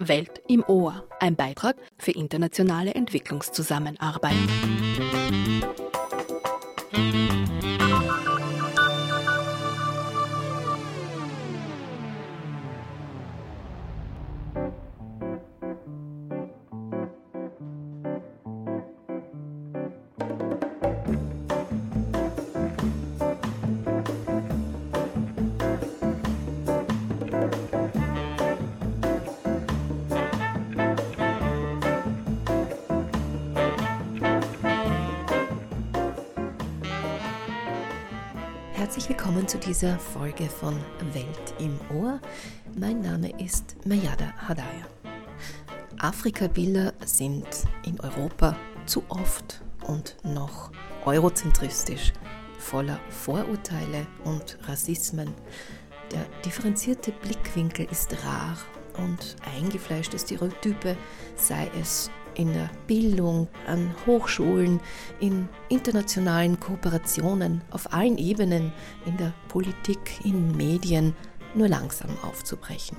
Welt im Ohr, ein Beitrag für internationale Entwicklungszusammenarbeit. Herzlich dieser Folge von Welt im Ohr. Mein Name ist Mayada Hadaya. Afrika-Bilder sind in Europa zu oft und noch eurozentristisch, voller Vorurteile und Rassismen. Der differenzierte Blickwinkel ist rar und eingefleischte Stereotype, sei es in der Bildung, an Hochschulen, in internationalen Kooperationen, auf allen Ebenen, in der Politik, in Medien, nur langsam aufzubrechen.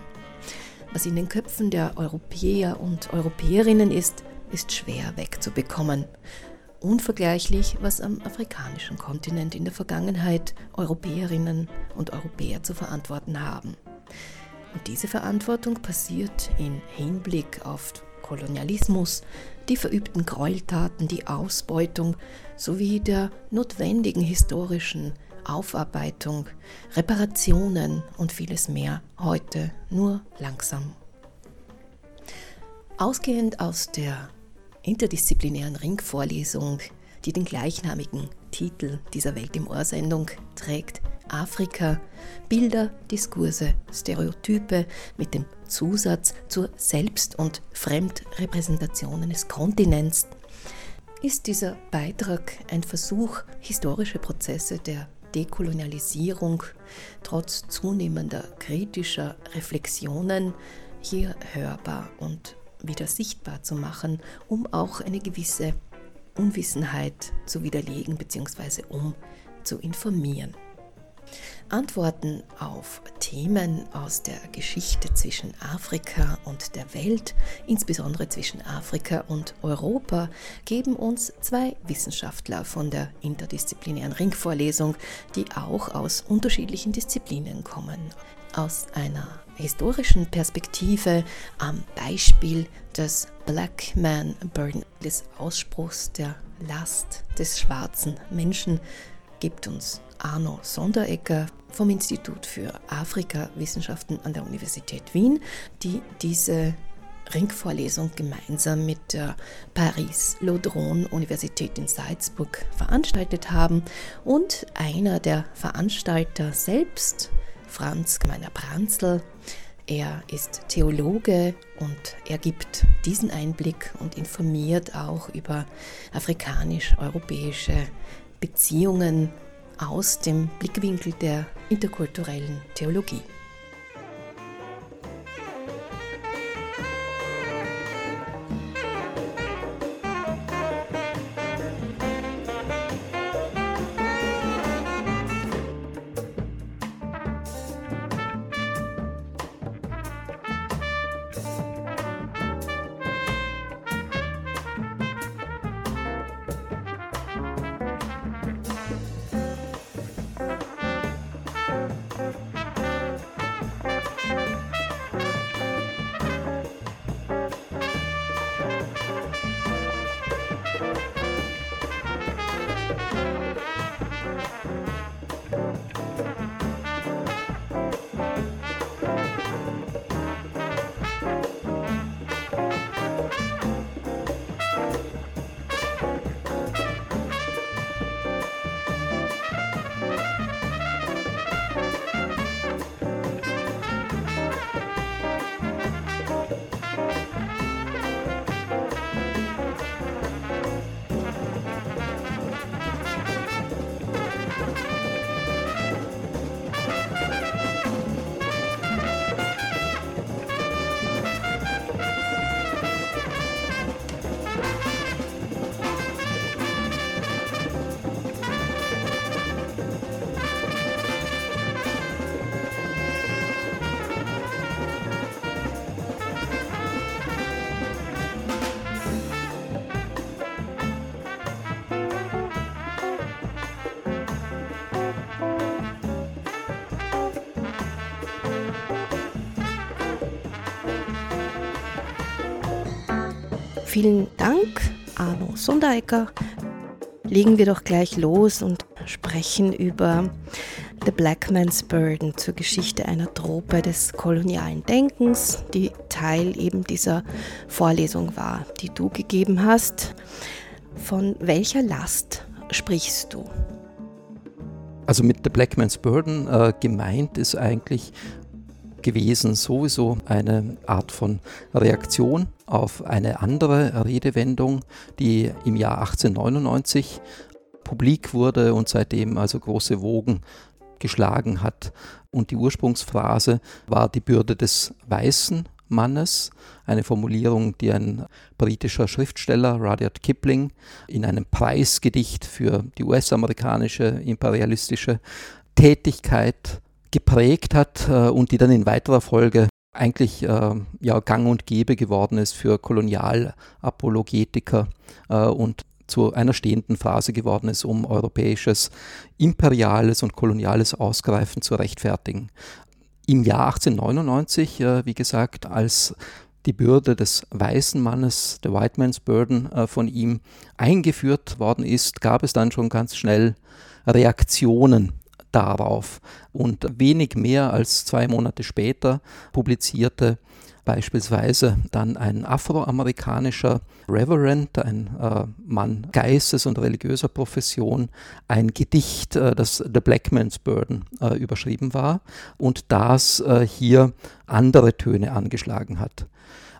Was in den Köpfen der Europäer und Europäerinnen ist, ist schwer wegzubekommen. Unvergleichlich, was am afrikanischen Kontinent in der Vergangenheit Europäerinnen und Europäer zu verantworten haben. Und diese Verantwortung passiert in Hinblick auf Kolonialismus, die verübten Gräueltaten, die Ausbeutung sowie der notwendigen historischen Aufarbeitung, Reparationen und vieles mehr heute nur langsam. Ausgehend aus der interdisziplinären Ringvorlesung, die den gleichnamigen Titel dieser Welt im Ohr-Sendung trägt, Afrika, Bilder, Diskurse, Stereotype mit dem Zusatz zur Selbst- und Fremdrepräsentation eines Kontinents, ist dieser Beitrag ein Versuch, historische Prozesse der Dekolonialisierung trotz zunehmender kritischer Reflexionen hier hörbar und wieder sichtbar zu machen, um auch eine gewisse Unwissenheit zu widerlegen bzw. um zu informieren. Antworten auf Themen aus der Geschichte zwischen Afrika und der Welt, insbesondere zwischen Afrika und Europa, geben uns zwei Wissenschaftler von der interdisziplinären Ringvorlesung, die auch aus unterschiedlichen Disziplinen kommen. Aus einer historischen Perspektive am Beispiel des Black Man Burden, des Ausspruchs der Last des schwarzen Menschen, gibt uns Arno Sonderegger vom Institut für Afrikawissenschaften an der Universität Wien, die diese Ringvorlesung gemeinsam mit der Paris-Laudron-Universität in Salzburg veranstaltet haben. Und einer der Veranstalter selbst, Franz Gemeiner-Pranzl, er ist Theologe und er gibt diesen Einblick und informiert auch über afrikanisch-europäische Beziehungen aus dem Blickwinkel der interkulturellen Theologie. Vielen Dank, Arno Sonderecker. Legen wir doch gleich los und sprechen über The Black Man's Burden zur Geschichte einer Trope des kolonialen Denkens, die Teil eben dieser Vorlesung war, die du gegeben hast. Von welcher Last sprichst du? Also mit The Black Man's Burden äh, gemeint ist eigentlich gewesen sowieso eine Art von Reaktion auf eine andere Redewendung, die im Jahr 1899 publik wurde und seitdem also große Wogen geschlagen hat. Und die Ursprungsphrase war die Bürde des weißen Mannes, eine Formulierung, die ein britischer Schriftsteller Rudyard Kipling in einem Preisgedicht für die US-amerikanische imperialistische Tätigkeit geprägt hat äh, und die dann in weiterer Folge eigentlich äh, ja, gang und gäbe geworden ist für Kolonialapologetiker äh, und zu einer stehenden Phase geworden ist, um europäisches imperiales und koloniales Ausgreifen zu rechtfertigen. Im Jahr 1899, äh, wie gesagt, als die Bürde des weißen Mannes, der White Man's Burden, äh, von ihm eingeführt worden ist, gab es dann schon ganz schnell Reaktionen darauf. Und wenig mehr als zwei Monate später publizierte beispielsweise dann ein afroamerikanischer Reverend, ein äh, Mann Geistes- und religiöser Profession, ein Gedicht, äh, das The Black Man's Burden äh, überschrieben war und das äh, hier andere Töne angeschlagen hat.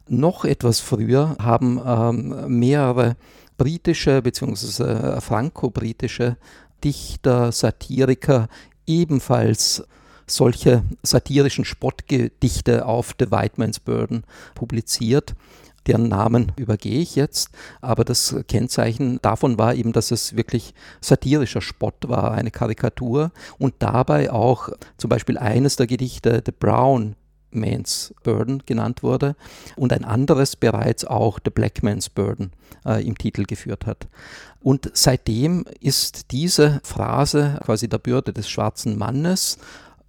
Noch etwas früher haben ähm, mehrere britische bzw. Äh, franco-britische Dichter, Satiriker ebenfalls solche satirischen Spottgedichte auf The White Man's Burden publiziert. Deren Namen übergehe ich jetzt, aber das Kennzeichen davon war eben, dass es wirklich satirischer Spott war, eine Karikatur und dabei auch zum Beispiel eines der Gedichte, The Brown Man's Burden genannt wurde und ein anderes bereits auch The Black Man's Burden äh, im Titel geführt hat. Und seitdem ist diese Phrase quasi der Bürde des schwarzen Mannes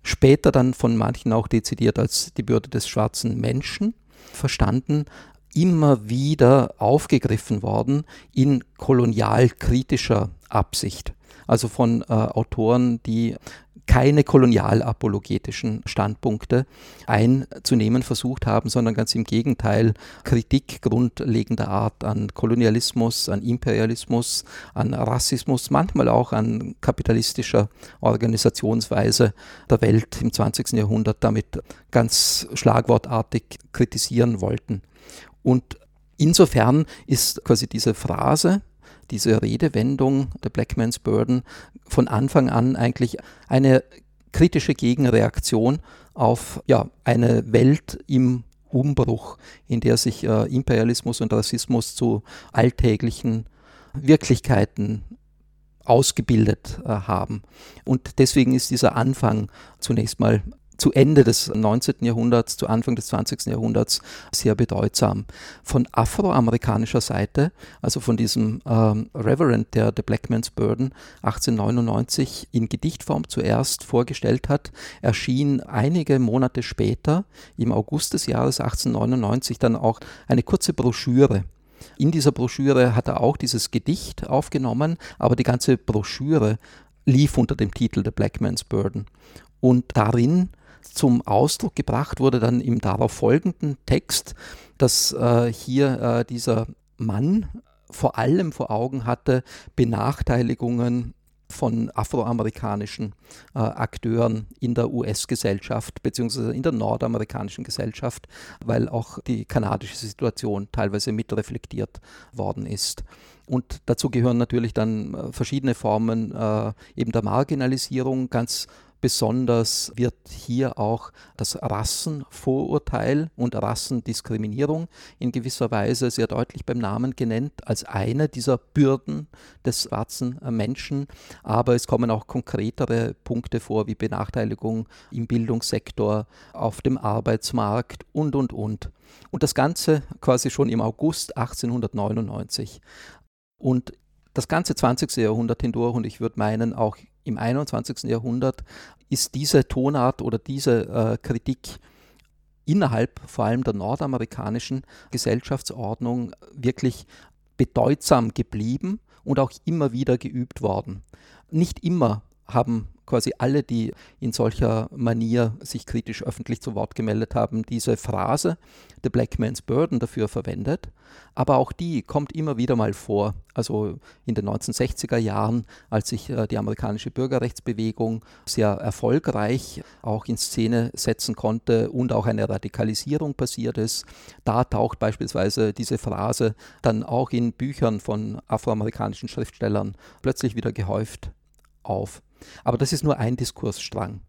später dann von manchen auch dezidiert als die Bürde des schwarzen Menschen verstanden, immer wieder aufgegriffen worden in kolonialkritischer Absicht. Also von äh, Autoren, die keine kolonialapologetischen Standpunkte einzunehmen versucht haben, sondern ganz im Gegenteil Kritik grundlegender Art an Kolonialismus, an Imperialismus, an Rassismus, manchmal auch an kapitalistischer Organisationsweise der Welt im 20. Jahrhundert damit ganz schlagwortartig kritisieren wollten. Und insofern ist quasi diese Phrase, diese Redewendung der Black Man's Burden von Anfang an eigentlich eine kritische Gegenreaktion auf ja, eine Welt im Umbruch, in der sich äh, Imperialismus und Rassismus zu alltäglichen Wirklichkeiten ausgebildet äh, haben. Und deswegen ist dieser Anfang zunächst mal zu Ende des 19. Jahrhunderts, zu Anfang des 20. Jahrhunderts sehr bedeutsam. Von afroamerikanischer Seite, also von diesem ähm, Reverend, der The Black Man's Burden 1899 in Gedichtform zuerst vorgestellt hat, erschien einige Monate später, im August des Jahres 1899, dann auch eine kurze Broschüre in dieser Broschüre hat er auch dieses Gedicht aufgenommen, aber die ganze Broschüre lief unter dem Titel The Black Man's Burden. Und darin zum Ausdruck gebracht wurde dann im darauf folgenden Text, dass äh, hier äh, dieser Mann vor allem vor Augen hatte Benachteiligungen von afroamerikanischen äh, Akteuren in der US-Gesellschaft bzw. in der nordamerikanischen Gesellschaft, weil auch die kanadische Situation teilweise mitreflektiert worden ist. Und dazu gehören natürlich dann äh, verschiedene Formen äh, eben der Marginalisierung, ganz Besonders wird hier auch das Rassenvorurteil und Rassendiskriminierung in gewisser Weise sehr deutlich beim Namen genannt als eine dieser Bürden des schwarzen Menschen. Aber es kommen auch konkretere Punkte vor, wie Benachteiligung im Bildungssektor, auf dem Arbeitsmarkt und, und, und. Und das Ganze quasi schon im August 1899. Und das ganze 20. Jahrhundert hindurch und ich würde meinen auch im 21. Jahrhundert ist diese Tonart oder diese äh, Kritik innerhalb vor allem der nordamerikanischen Gesellschaftsordnung wirklich bedeutsam geblieben und auch immer wieder geübt worden. Nicht immer haben quasi alle, die in solcher Manier sich kritisch öffentlich zu Wort gemeldet haben, diese Phrase, The Black Man's Burden, dafür verwendet. Aber auch die kommt immer wieder mal vor. Also in den 1960er Jahren, als sich äh, die amerikanische Bürgerrechtsbewegung sehr erfolgreich auch in Szene setzen konnte und auch eine Radikalisierung passiert ist, da taucht beispielsweise diese Phrase dann auch in Büchern von afroamerikanischen Schriftstellern plötzlich wieder gehäuft auf. Aber das ist nur ein Diskursstrang.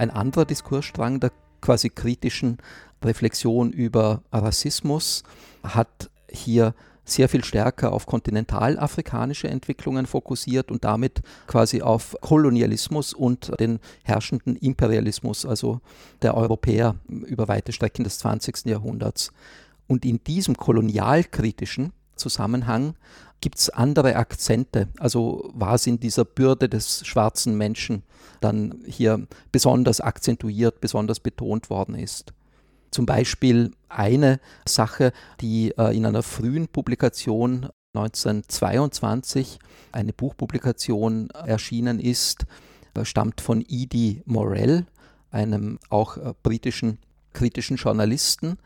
Ein anderer Diskursstrang der quasi kritischen Reflexion über Rassismus hat hier sehr viel stärker auf kontinentalafrikanische Entwicklungen fokussiert und damit quasi auf Kolonialismus und den herrschenden Imperialismus, also der Europäer über weite Strecken des 20. Jahrhunderts. Und in diesem kolonialkritischen Zusammenhang gibt es andere Akzente, also was in dieser Bürde des schwarzen Menschen dann hier besonders akzentuiert, besonders betont worden ist. Zum Beispiel eine Sache, die äh, in einer frühen Publikation 1922, eine Buchpublikation erschienen ist, äh, stammt von Edie Morell, einem auch äh, britischen kritischen Journalisten,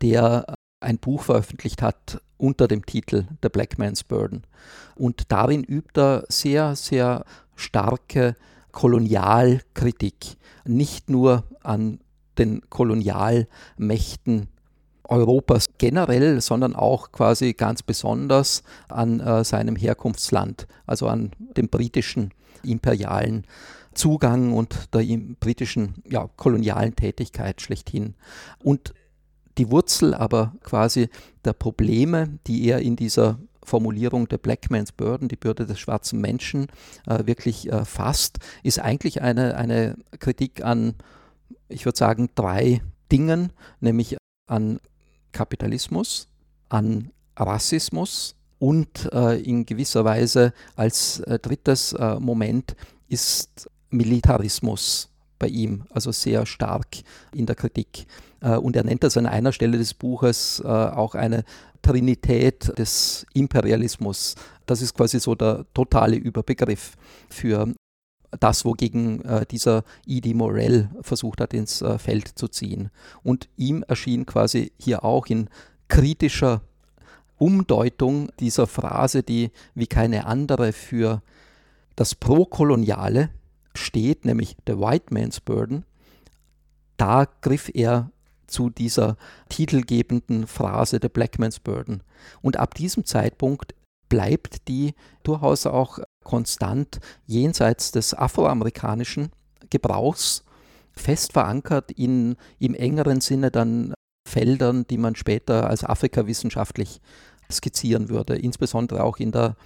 der ein Buch veröffentlicht hat unter dem Titel The Black Man's Burden. Und darin übt er sehr, sehr starke Kolonialkritik, nicht nur an den Kolonialmächten Europas generell, sondern auch quasi ganz besonders an äh, seinem Herkunftsland, also an dem britischen imperialen Zugang und der britischen ja, kolonialen Tätigkeit schlechthin. Und die Wurzel aber quasi der Probleme, die er in dieser Formulierung der Black Man's Burden, die Bürde des schwarzen Menschen, äh, wirklich äh, fasst, ist eigentlich eine, eine Kritik an, ich würde sagen, drei Dingen, nämlich an Kapitalismus, an Rassismus und äh, in gewisser Weise als äh, drittes äh, Moment ist Militarismus bei ihm, also sehr stark in der Kritik. Äh, und er nennt das an einer Stelle des Buches äh, auch eine Trinität des Imperialismus. Das ist quasi so der totale Überbegriff für das, wogegen äh, dieser Edie Morell versucht hat, ins Feld zu ziehen. Und ihm erschien quasi hier auch in kritischer Umdeutung dieser Phrase, die wie keine andere für das Prokoloniale steht, nämlich The White Man's Burden, da griff er zu dieser titelgebenden Phrase der Black Man's Burden. Und ab diesem Zeitpunkt bleibt die durchaus auch konstant jenseits des afroamerikanischen Gebrauchs fest verankert in im engeren Sinne dann Feldern, die man später als afrikawissenschaftlich skizzieren würde, insbesondere auch in, der,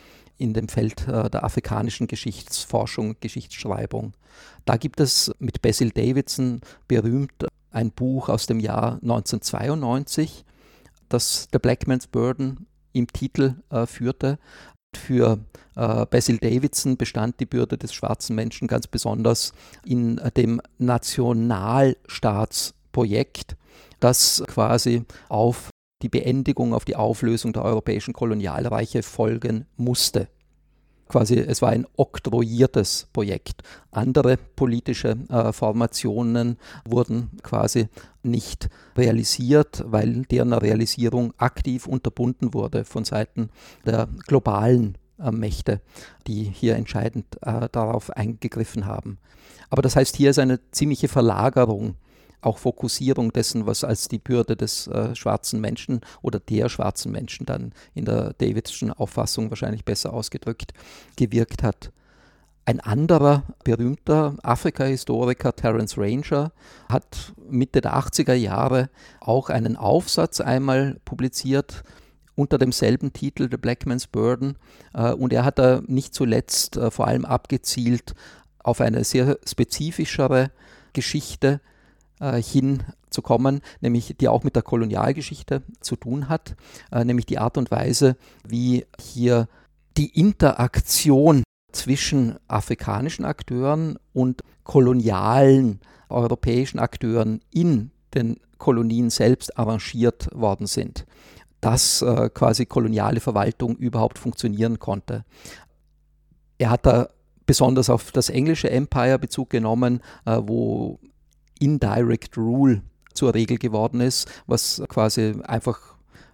in dem Feld äh, der afrikanischen Geschichtsforschung, Geschichtsschreibung. Da gibt es mit Basil Davidson berühmt ein Buch aus dem Jahr 1992, das The Black Man's Burden im Titel äh, führte. Für äh, Basil Davidson bestand die Bürde des schwarzen Menschen ganz besonders in äh, dem Nationalstaatsprojekt, das quasi auf die Beendigung, auf die Auflösung der europäischen Kolonialreiche folgen musste quasi, es war ein oktroyiertes Projekt. Andere politische äh, Formationen wurden quasi nicht realisiert, weil deren Realisierung aktiv unterbunden wurde von Seiten der globalen äh, Mächte, die hier entscheidend äh, darauf eingegriffen haben. Aber das heißt, hier ist eine ziemliche Verlagerung auch Fokussierung dessen, was als die Bürde des äh, schwarzen Menschen oder der schwarzen Menschen dann in der Davidschen Auffassung wahrscheinlich besser ausgedrückt gewirkt hat. Ein anderer berühmter Afrika-Historiker, Terence Ranger, hat Mitte der 80er Jahre auch einen Aufsatz einmal publiziert unter demselben Titel, The Black Man's Burden. Äh, und er hat da nicht zuletzt äh, vor allem abgezielt auf eine sehr spezifischere Geschichte, äh, hinzukommen, nämlich die auch mit der Kolonialgeschichte zu tun hat, äh, nämlich die Art und Weise, wie hier die Interaktion zwischen afrikanischen Akteuren und kolonialen europäischen Akteuren in den Kolonien selbst arrangiert worden sind, dass äh, quasi koloniale Verwaltung überhaupt funktionieren konnte. Er hat da besonders auf das englische Empire Bezug genommen, äh, wo Indirect Rule zur Regel geworden ist, was quasi einfach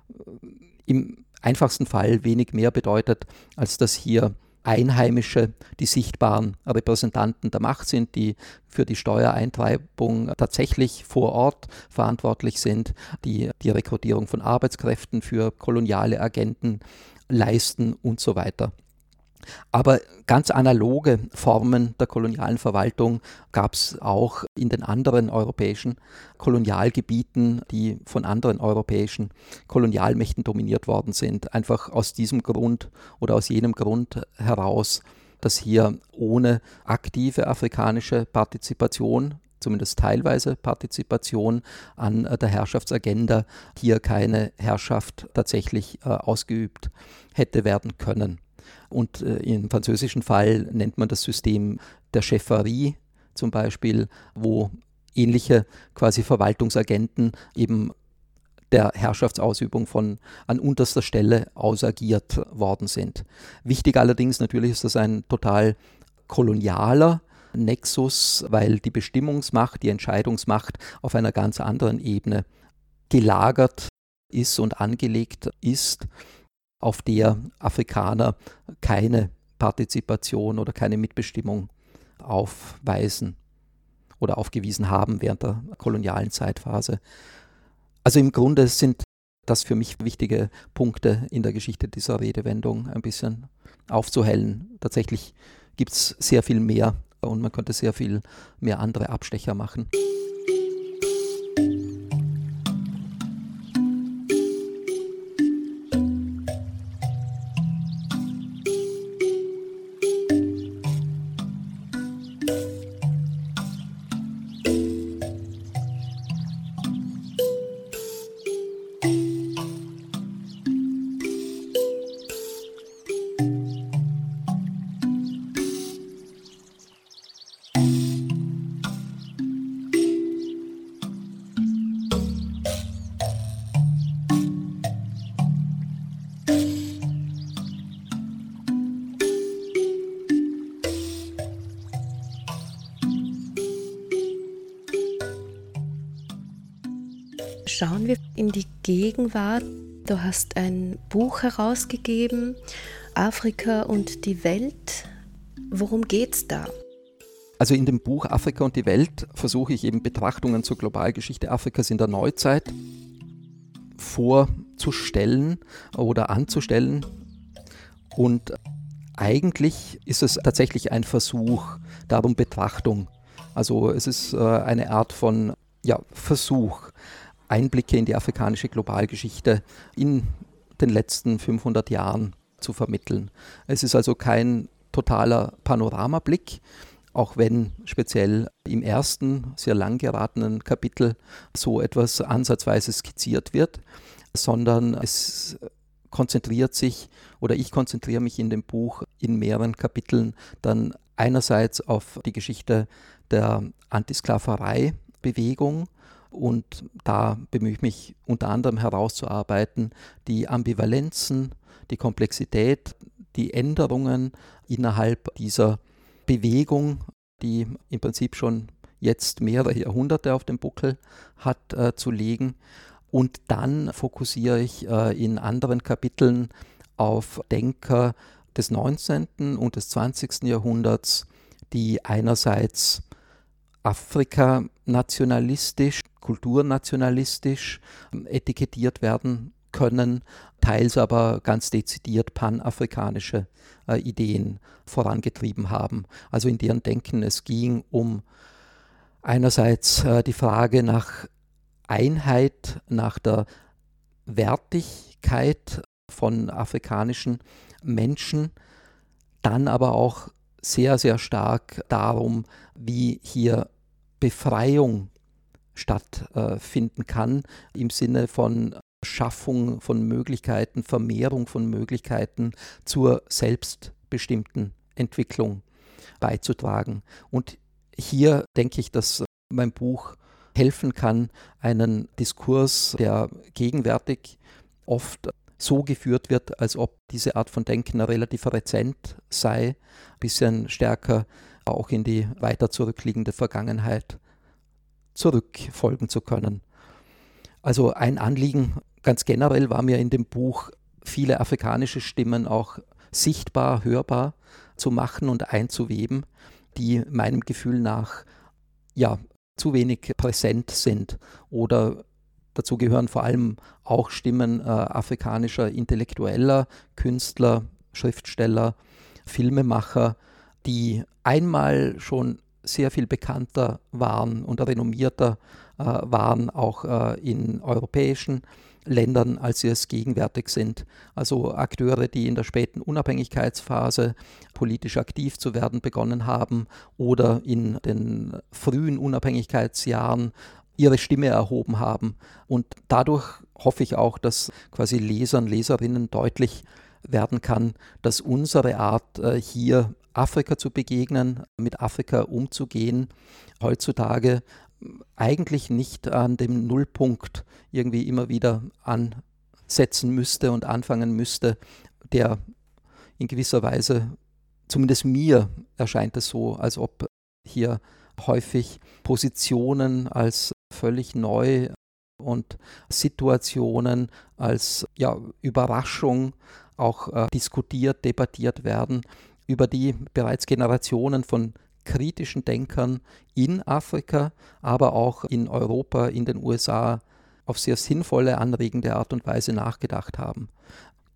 äh, im einfachsten Fall wenig mehr bedeutet, als dass hier Einheimische die sichtbaren Repräsentanten der Macht sind, die für die Steuereintreibung tatsächlich vor Ort verantwortlich sind, die die Rekrutierung von Arbeitskräften für koloniale Agenten leisten und so weiter. Aber ganz analoge Formen der kolonialen Verwaltung gab es auch in den anderen europäischen Kolonialgebieten, die von anderen europäischen Kolonialmächten dominiert worden sind. Einfach aus diesem Grund oder aus jenem Grund heraus, dass hier ohne aktive afrikanische Partizipation zumindest teilweise Partizipation an der Herrschaftsagenda hier keine Herrschaft tatsächlich äh, ausgeübt hätte werden können. Und äh, im französischen Fall nennt man das System der Chefferie zum Beispiel, wo ähnliche quasi Verwaltungsagenten eben der Herrschaftsausübung von an unterster Stelle ausagiert worden sind. Wichtig allerdings natürlich ist das ein total kolonialer Nexus, weil die Bestimmungsmacht, die Entscheidungsmacht auf einer ganz anderen Ebene gelagert ist und angelegt ist auf der Afrikaner keine Partizipation oder keine Mitbestimmung aufweisen oder aufgewiesen haben während der kolonialen Zeitphase. Also im Grunde sind das für mich wichtige Punkte in der Geschichte dieser Redewendung ein bisschen aufzuhellen. Tatsächlich gibt es sehr viel mehr und man könnte sehr viel mehr andere Abstecher machen. Gegenwart. Du hast ein Buch herausgegeben, Afrika und die Welt. Worum geht's da? Also in dem Buch Afrika und die Welt versuche ich eben Betrachtungen zur Globalgeschichte Afrikas in der Neuzeit vorzustellen oder anzustellen. Und eigentlich ist es tatsächlich ein Versuch, darum Betrachtung. Also es ist äh, eine Art von ja, Versuch, Einblicke in die afrikanische Globalgeschichte in den letzten 500 Jahren zu vermitteln. Es ist also kein totaler Panoramablick, auch wenn speziell im ersten, sehr lang geratenen Kapitel so etwas ansatzweise skizziert wird, sondern es konzentriert sich oder ich konzentriere mich in dem Buch in mehreren Kapiteln dann einerseits auf die Geschichte der Antisklaverei-Bewegung und da bemühe ich mich unter anderem herauszuarbeiten die Ambivalenzen, die Komplexität, die Änderungen innerhalb dieser Bewegung, die im Prinzip schon jetzt mehrere Jahrhunderte auf dem Buckel hat, äh, zu legen. Und dann fokussiere ich äh, in anderen Kapiteln auf Denker des 19. und des 20. Jahrhunderts, die einerseits Afrika nationalistisch, kulturnationalistisch ähm, etikettiert werden können, teils aber ganz dezidiert panafrikanische äh, Ideen vorangetrieben haben. Also in deren Denken es ging um einerseits äh, die Frage nach Einheit, nach der Wertigkeit von afrikanischen Menschen, dann aber auch sehr, sehr stark darum, wie hier Befreiung stattfinden kann im Sinne von Schaffung von Möglichkeiten, Vermehrung von Möglichkeiten zur selbstbestimmten Entwicklung beizutragen. Und hier denke ich, dass mein Buch helfen kann, einen Diskurs, der gegenwärtig oft so geführt wird, als ob diese Art von Denken relativ rezent sei, ein bisschen stärker auch in die weiter zurückliegende Vergangenheit zurückfolgen zu können. Also ein Anliegen ganz generell war mir in dem Buch, viele afrikanische Stimmen auch sichtbar, hörbar zu machen und einzuweben, die meinem Gefühl nach ja zu wenig präsent sind oder dazu gehören vor allem auch Stimmen äh, afrikanischer Intellektueller, Künstler, Schriftsteller, Filmemacher, die einmal schon sehr viel bekannter waren und renommierter äh, waren, auch äh, in europäischen Ländern, als sie es gegenwärtig sind. Also Akteure, die in der späten Unabhängigkeitsphase politisch aktiv zu werden begonnen haben oder in den frühen Unabhängigkeitsjahren ihre Stimme erhoben haben. Und dadurch hoffe ich auch, dass quasi Lesern, Leserinnen deutlich werden kann, dass unsere Art, äh, hier Afrika zu begegnen, mit Afrika umzugehen, heutzutage eigentlich nicht an dem Nullpunkt irgendwie immer wieder ansetzen müsste und anfangen müsste, der in gewisser Weise, zumindest mir erscheint es so, als ob hier häufig Positionen als völlig neu und Situationen als ja, Überraschung auch äh, diskutiert, debattiert werden, über die bereits Generationen von kritischen Denkern in Afrika, aber auch in Europa, in den USA auf sehr sinnvolle, anregende Art und Weise nachgedacht haben.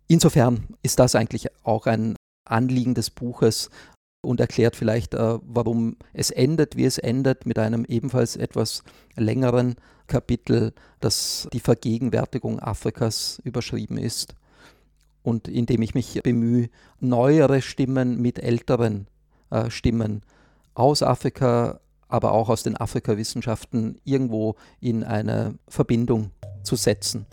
Insofern ist das eigentlich auch ein Anliegen des Buches und erklärt vielleicht, äh, warum es endet, wie es endet, mit einem ebenfalls etwas längeren Kapitel, das die Vergegenwärtigung Afrikas überschrieben ist und in dem ich mich bemühe, neuere Stimmen mit älteren äh, Stimmen aus Afrika, aber auch aus den Afrikawissenschaften irgendwo in eine Verbindung zu setzen.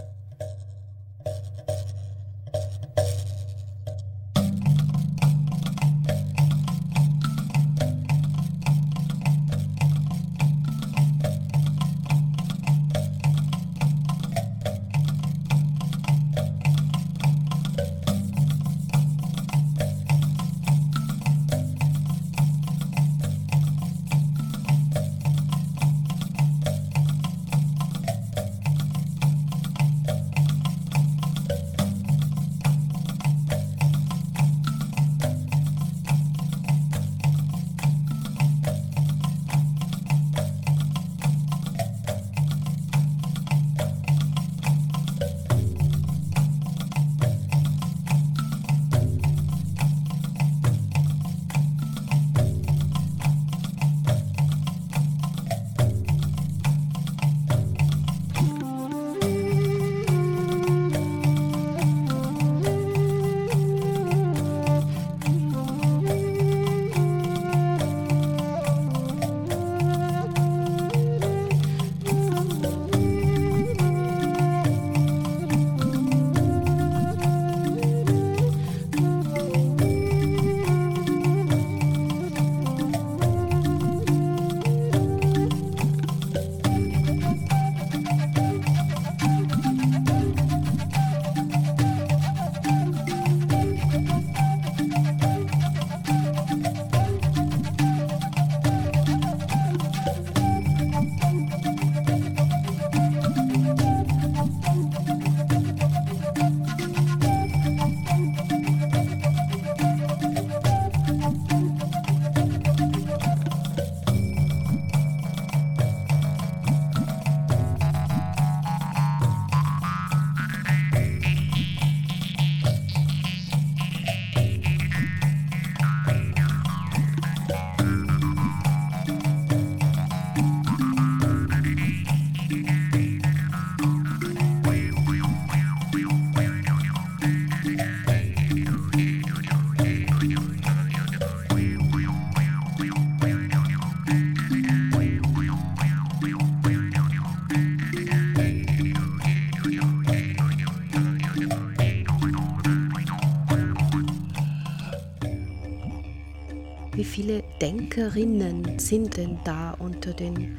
Denkerinnen sind denn da unter den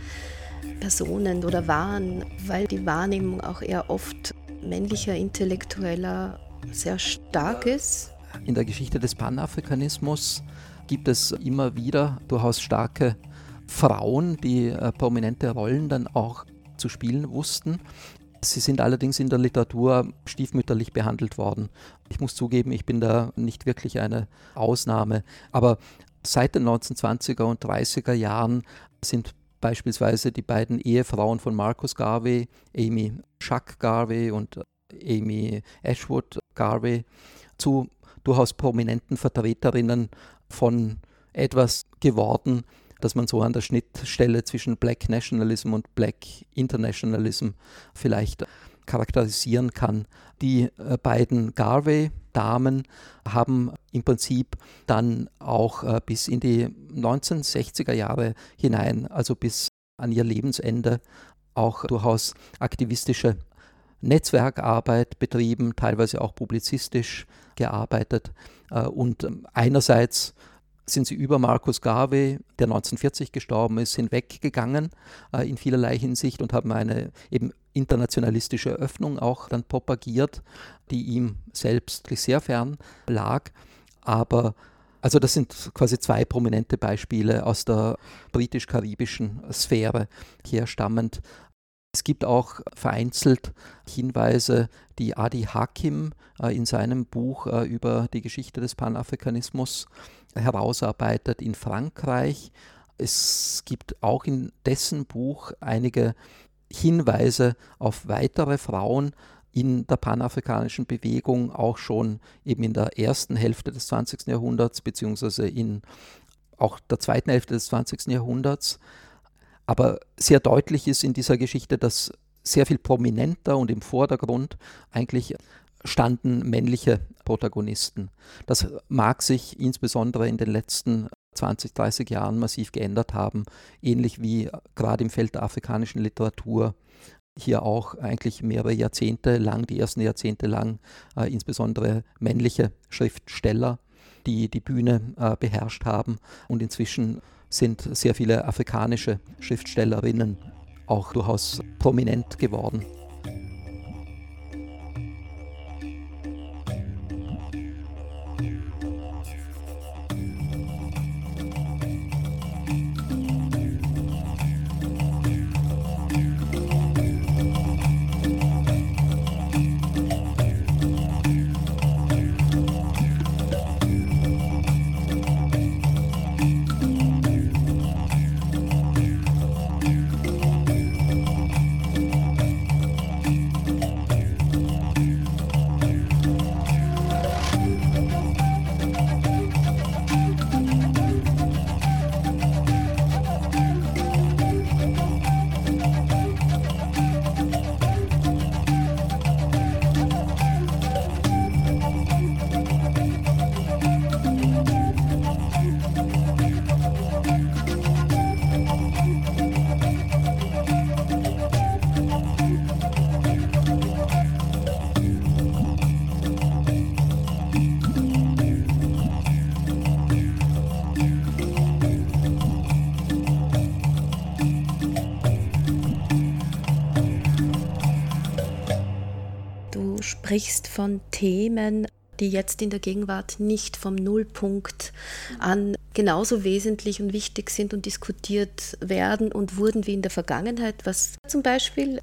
Personen oder waren, weil die Wahrnehmung auch eher oft männlicher Intellektueller sehr stark ist? In der Geschichte des Panafrikanismus gibt es immer wieder durchaus starke Frauen, die äh, prominente Rollen dann auch zu spielen wussten. Sie sind allerdings in der Literatur stiefmütterlich behandelt worden. Ich muss zugeben, ich bin da nicht wirklich eine Ausnahme. Aber seit den 1920er und 30er Jahren sind beispielsweise die beiden Ehefrauen von Marcus Garvey, Amy Schuck Garvey und Amy Ashwood Garvey, zu durchaus prominenten Vertreterinnen von etwas geworden, dass man so an der Schnittstelle zwischen Black Nationalism und Black Internationalism vielleicht charakterisieren kann. Die äh, beiden Garvey-Damen haben im Prinzip dann auch äh, bis in die 1960er Jahre hinein, also bis an ihr Lebensende, auch durchaus aktivistische Netzwerkarbeit betrieben, teilweise auch publizistisch gearbeitet äh, und ähm, einerseits sind sie über Markus Garvey, der 1940 gestorben ist, hinweggegangen äh, in vielerlei Hinsicht und haben eine eben internationalistische Öffnung auch dann propagiert, die ihm selbst sehr fern lag. Aber also das sind quasi zwei prominente Beispiele aus der britisch-karibischen Sphäre herstammend. Es gibt auch vereinzelt Hinweise, die Adi Hakim äh, in seinem Buch äh, über die Geschichte des Panafrikanismus herausarbeitet in Frankreich. Es gibt auch in dessen Buch einige Hinweise auf weitere Frauen in der panafrikanischen Bewegung, auch schon eben in der ersten Hälfte des 20. Jahrhunderts, beziehungsweise in auch der zweiten Hälfte des 20. Jahrhunderts. Aber sehr deutlich ist in dieser Geschichte, dass sehr viel prominenter und im Vordergrund eigentlich standen männliche Protagonisten. Das mag sich insbesondere in den letzten 20, 30 Jahren massiv geändert haben, ähnlich wie gerade im Feld der afrikanischen Literatur hier auch eigentlich mehrere Jahrzehnte lang, die ersten Jahrzehnte lang, äh, insbesondere männliche Schriftsteller, die die Bühne äh, beherrscht haben. Und inzwischen sind sehr viele afrikanische Schriftstellerinnen auch durchaus prominent geworden. Sprichst von Themen, die jetzt in der Gegenwart nicht vom Nullpunkt an genauso wesentlich und wichtig sind und diskutiert werden und wurden wie in der Vergangenheit. Was zum Beispiel?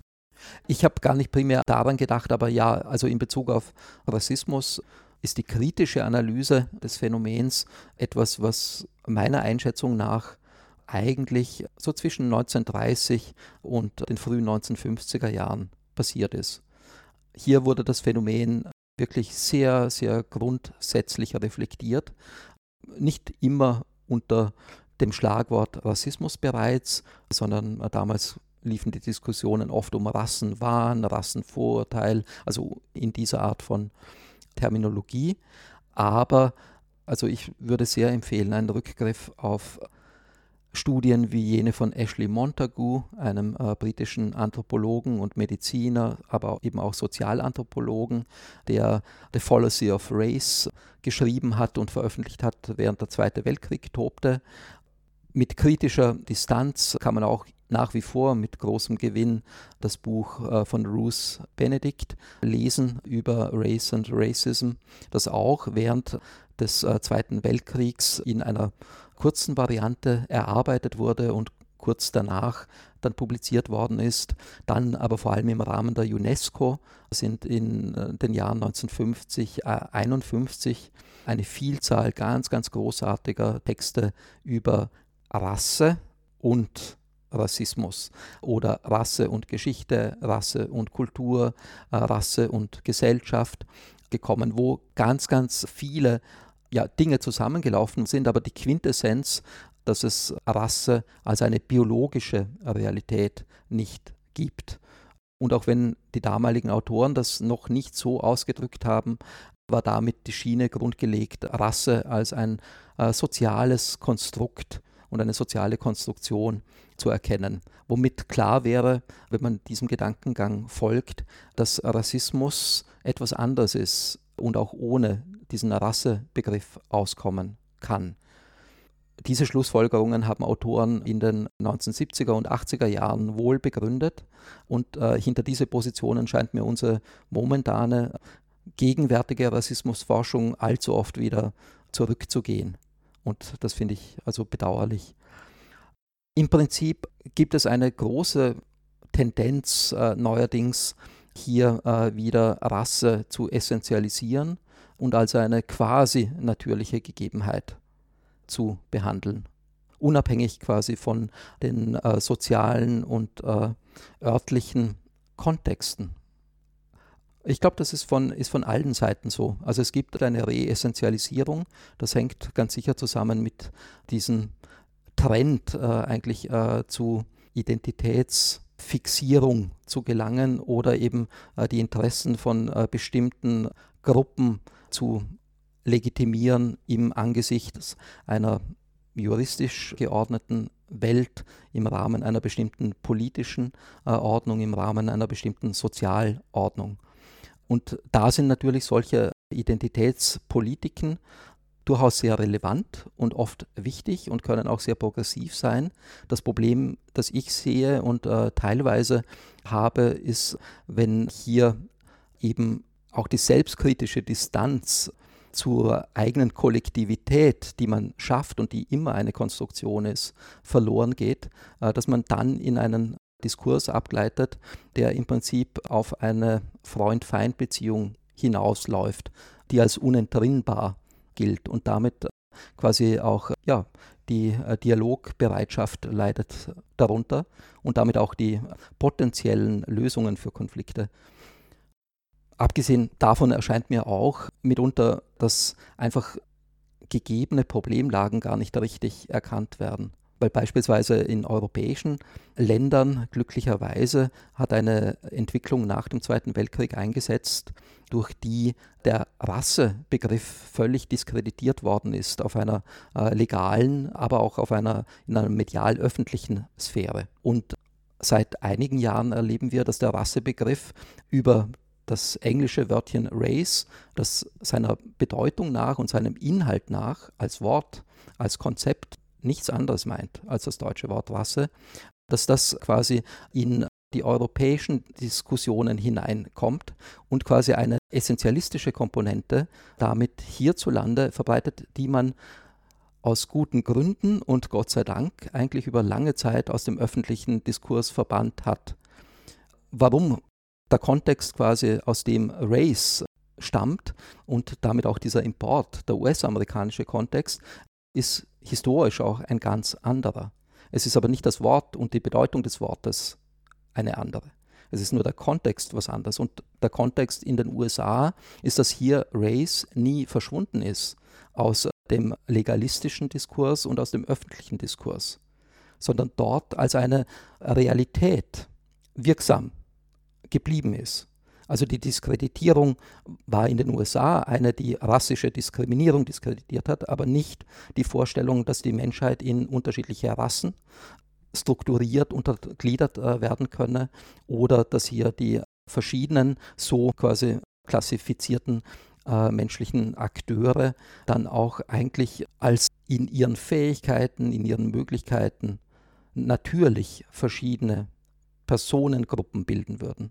Ich habe gar nicht primär daran gedacht, aber ja, also in Bezug auf Rassismus ist die kritische Analyse des Phänomens etwas, was meiner Einschätzung nach eigentlich so zwischen 1930 und den frühen 1950er Jahren passiert ist. Hier wurde das Phänomen wirklich sehr, sehr grundsätzlich reflektiert. Nicht immer unter dem Schlagwort Rassismus bereits, sondern damals liefen die Diskussionen oft um Rassenwahn, Rassenvorurteil, also in dieser Art von Terminologie. Aber also ich würde sehr empfehlen, einen Rückgriff auf Studien wie jene von Ashley Montagu, einem äh, britischen Anthropologen und Mediziner, aber eben auch Sozialanthropologen, der The Fallacy of Race geschrieben hat und veröffentlicht hat, während der Zweite Weltkrieg tobte. Mit kritischer Distanz kann man auch nach wie vor mit großem Gewinn das Buch äh, von Ruth Benedict lesen über Race and Racism, das auch während des äh, Zweiten Weltkriegs in einer kurzen Variante erarbeitet wurde und kurz danach dann publiziert worden ist. Dann aber vor allem im Rahmen der UNESCO sind in äh, den Jahren 1950, äh, 51 eine Vielzahl ganz, ganz großartiger Texte über Rasse und Rassismus oder Rasse und Geschichte, Rasse und Kultur, äh, Rasse und Gesellschaft gekommen, wo ganz, ganz viele ja, Dinge zusammengelaufen sind, aber die Quintessenz, dass es Rasse als eine biologische Realität nicht gibt. Und auch wenn die damaligen Autoren das noch nicht so ausgedrückt haben, war damit die Schiene grundgelegt, Rasse als ein äh, soziales Konstrukt und eine soziale Konstruktion zu erkennen. Womit klar wäre, wenn man diesem Gedankengang folgt, dass Rassismus etwas anderes ist und auch ohne diesen Rassebegriff auskommen kann. Diese Schlussfolgerungen haben Autoren in den 1970er und 80er Jahren wohl begründet und äh, hinter diese Positionen scheint mir unsere momentane gegenwärtige Rassismusforschung allzu oft wieder zurückzugehen. Und das finde ich also bedauerlich. Im Prinzip gibt es eine große Tendenz äh, neuerdings, hier äh, wieder Rasse zu essentialisieren und als eine quasi natürliche Gegebenheit zu behandeln. Unabhängig quasi von den äh, sozialen und äh, örtlichen Kontexten. Ich glaube, das ist von, ist von allen Seiten so. Also es gibt eine Reessentialisierung, das hängt ganz sicher zusammen mit diesem Trend äh, eigentlich äh, zu Identitätsfixierung zu gelangen oder eben äh, die Interessen von äh, bestimmten Gruppen zu legitimieren im Angesicht einer juristisch geordneten Welt, im Rahmen einer bestimmten politischen äh, Ordnung, im Rahmen einer bestimmten Sozialordnung. Und da sind natürlich solche Identitätspolitiken durchaus sehr relevant und oft wichtig und können auch sehr progressiv sein. Das Problem, das ich sehe und äh, teilweise habe, ist, wenn hier eben auch die selbstkritische Distanz zur eigenen Kollektivität, die man schafft und die immer eine Konstruktion ist, verloren geht, äh, dass man dann in einen Diskurs abgleitet, der im Prinzip auf eine Freund-Feind-Beziehung hinausläuft, die als unentrinnbar gilt und damit quasi auch ja, die äh, Dialogbereitschaft leidet darunter und damit auch die potenziellen Lösungen für Konflikte Abgesehen davon erscheint mir auch mitunter, dass einfach gegebene Problemlagen gar nicht richtig erkannt werden. Weil beispielsweise in europäischen Ländern glücklicherweise hat eine Entwicklung nach dem Zweiten Weltkrieg eingesetzt, durch die der Rassebegriff völlig diskreditiert worden ist auf einer äh, legalen, aber auch auf einer in einer medial öffentlichen Sphäre. Und seit einigen Jahren erleben wir, dass der Rassebegriff über das englische Wörtchen Race, das seiner Bedeutung nach und seinem Inhalt nach als Wort, als Konzept nichts anderes meint als das deutsche Wort Rasse, dass das quasi in die europäischen Diskussionen hineinkommt und quasi eine essentialistische Komponente damit hierzulande verbreitet, die man aus guten Gründen und Gott sei Dank eigentlich über lange Zeit aus dem öffentlichen Diskurs verbannt hat. Warum der Kontext quasi, aus dem Race stammt und damit auch dieser Import, der US-amerikanische Kontext, ist historisch auch ein ganz anderer. Es ist aber nicht das Wort und die Bedeutung des Wortes eine andere. Es ist nur der Kontext was anderes. Und der Kontext in den USA ist, dass hier Race nie verschwunden ist aus dem legalistischen Diskurs und aus dem öffentlichen Diskurs, sondern dort als eine Realität wirksam geblieben ist. Also die Diskreditierung war in den USA eine, die rassische Diskriminierung diskreditiert hat, aber nicht die Vorstellung, dass die Menschheit in unterschiedliche Rassen strukturiert, untergliedert äh, werden könne oder dass hier die verschiedenen so quasi klassifizierten äh, menschlichen Akteure dann auch eigentlich als in ihren Fähigkeiten, in ihren Möglichkeiten natürlich verschiedene Personengruppen bilden würden.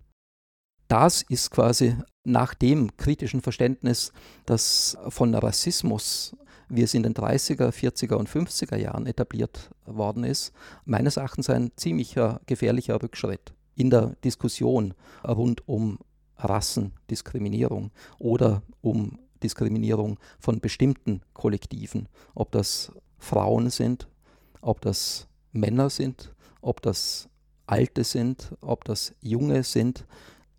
Das ist quasi nach dem kritischen Verständnis, das von Rassismus, wie es in den 30er, 40er und 50er Jahren etabliert worden ist, meines Erachtens ein ziemlicher gefährlicher Rückschritt in der Diskussion rund um Rassendiskriminierung oder um Diskriminierung von bestimmten Kollektiven, ob das Frauen sind, ob das Männer sind, ob das Alte sind, ob das Junge sind.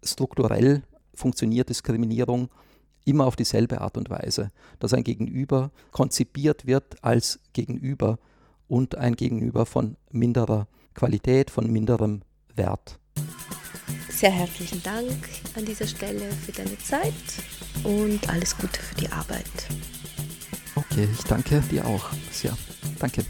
Strukturell funktioniert Diskriminierung immer auf dieselbe Art und Weise, dass ein Gegenüber konzipiert wird als Gegenüber und ein Gegenüber von minderer Qualität, von minderem Wert. Sehr herzlichen Dank an dieser Stelle für deine Zeit und alles Gute für die Arbeit. Okay, ich danke dir auch sehr. Danke.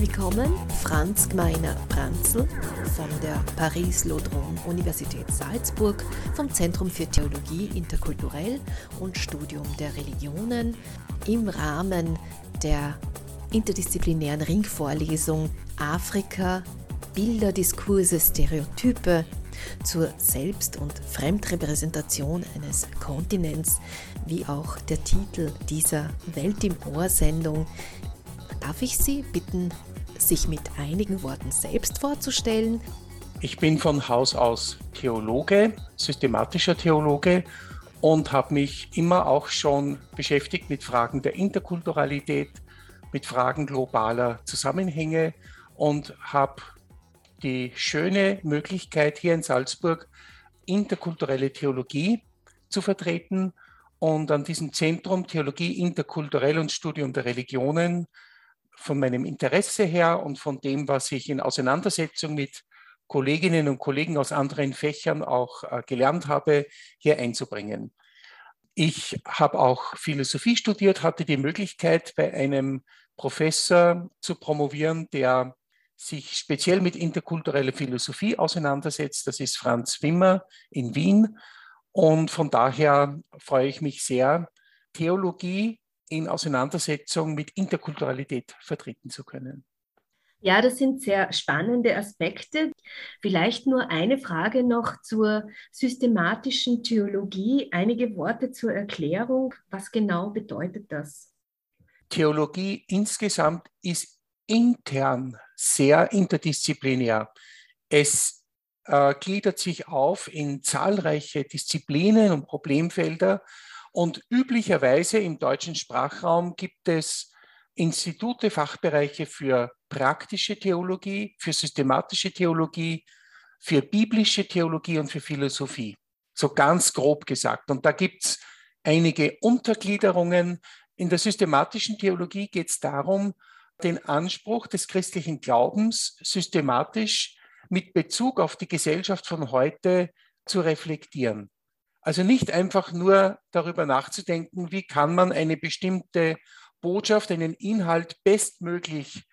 Willkommen, Franz Gmeiner Pranzl von der Paris-Laudron-Universität Salzburg vom Zentrum für Theologie interkulturell und Studium der Religionen im Rahmen der interdisziplinären Ringvorlesung Afrika, Bilder, Diskurse, Stereotype zur Selbst- und Fremdrepräsentation eines Kontinents, wie auch der Titel dieser Welt im Ohr-Sendung Darf ich Sie bitten, sich mit einigen Worten selbst vorzustellen? Ich bin von Haus aus Theologe, systematischer Theologe und habe mich immer auch schon beschäftigt mit Fragen der Interkulturalität, mit Fragen globaler Zusammenhänge und habe die schöne Möglichkeit hier in Salzburg interkulturelle Theologie zu vertreten und an diesem Zentrum Theologie interkulturell und Studium der Religionen von meinem Interesse her und von dem, was ich in Auseinandersetzung mit Kolleginnen und Kollegen aus anderen Fächern auch äh, gelernt habe, hier einzubringen. Ich habe auch Philosophie studiert, hatte die Möglichkeit, bei einem Professor zu promovieren, der sich speziell mit interkultureller Philosophie auseinandersetzt. Das ist Franz Wimmer in Wien. Und von daher freue ich mich sehr, Theologie in Auseinandersetzung mit Interkulturalität vertreten zu können. Ja, das sind sehr spannende Aspekte. Vielleicht nur eine Frage noch zur systematischen Theologie. Einige Worte zur Erklärung. Was genau bedeutet das? Theologie insgesamt ist intern sehr interdisziplinär. Es äh, gliedert sich auf in zahlreiche Disziplinen und Problemfelder, und üblicherweise im deutschen Sprachraum gibt es Institute, Fachbereiche für praktische Theologie, für systematische Theologie, für biblische Theologie und für Philosophie. So ganz grob gesagt. Und da gibt es einige Untergliederungen. In der systematischen Theologie geht es darum, den Anspruch des christlichen Glaubens systematisch mit Bezug auf die Gesellschaft von heute zu reflektieren. Also nicht einfach nur darüber nachzudenken, wie kann man eine bestimmte Botschaft, einen Inhalt bestmöglich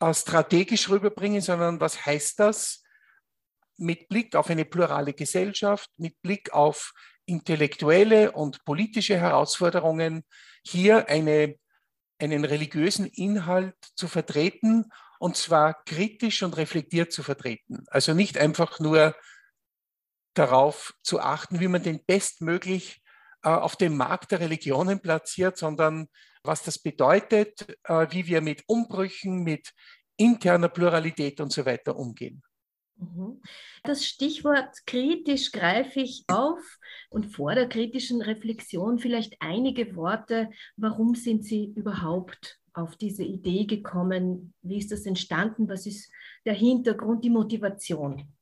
äh, strategisch rüberbringen, sondern was heißt das mit Blick auf eine plurale Gesellschaft, mit Blick auf intellektuelle und politische Herausforderungen, hier eine, einen religiösen Inhalt zu vertreten und zwar kritisch und reflektiert zu vertreten. Also nicht einfach nur darauf zu achten, wie man den bestmöglich äh, auf dem Markt der Religionen platziert, sondern was das bedeutet, äh, wie wir mit Umbrüchen, mit interner Pluralität und so weiter umgehen. Mhm. Das Stichwort kritisch greife ich auf und vor der kritischen Reflexion vielleicht einige Worte. Warum sind Sie überhaupt auf diese Idee gekommen? Wie ist das entstanden? Was ist der Hintergrund, die Motivation?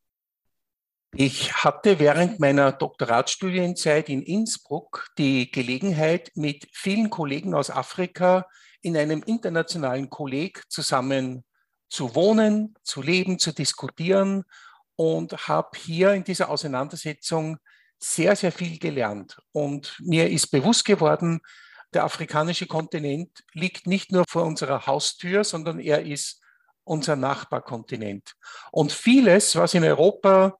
Ich hatte während meiner Doktoratstudienzeit in Innsbruck die Gelegenheit, mit vielen Kollegen aus Afrika in einem internationalen Kolleg zusammen zu wohnen, zu leben, zu diskutieren und habe hier in dieser Auseinandersetzung sehr, sehr viel gelernt. Und mir ist bewusst geworden, der afrikanische Kontinent liegt nicht nur vor unserer Haustür, sondern er ist unser Nachbarkontinent. Und vieles, was in Europa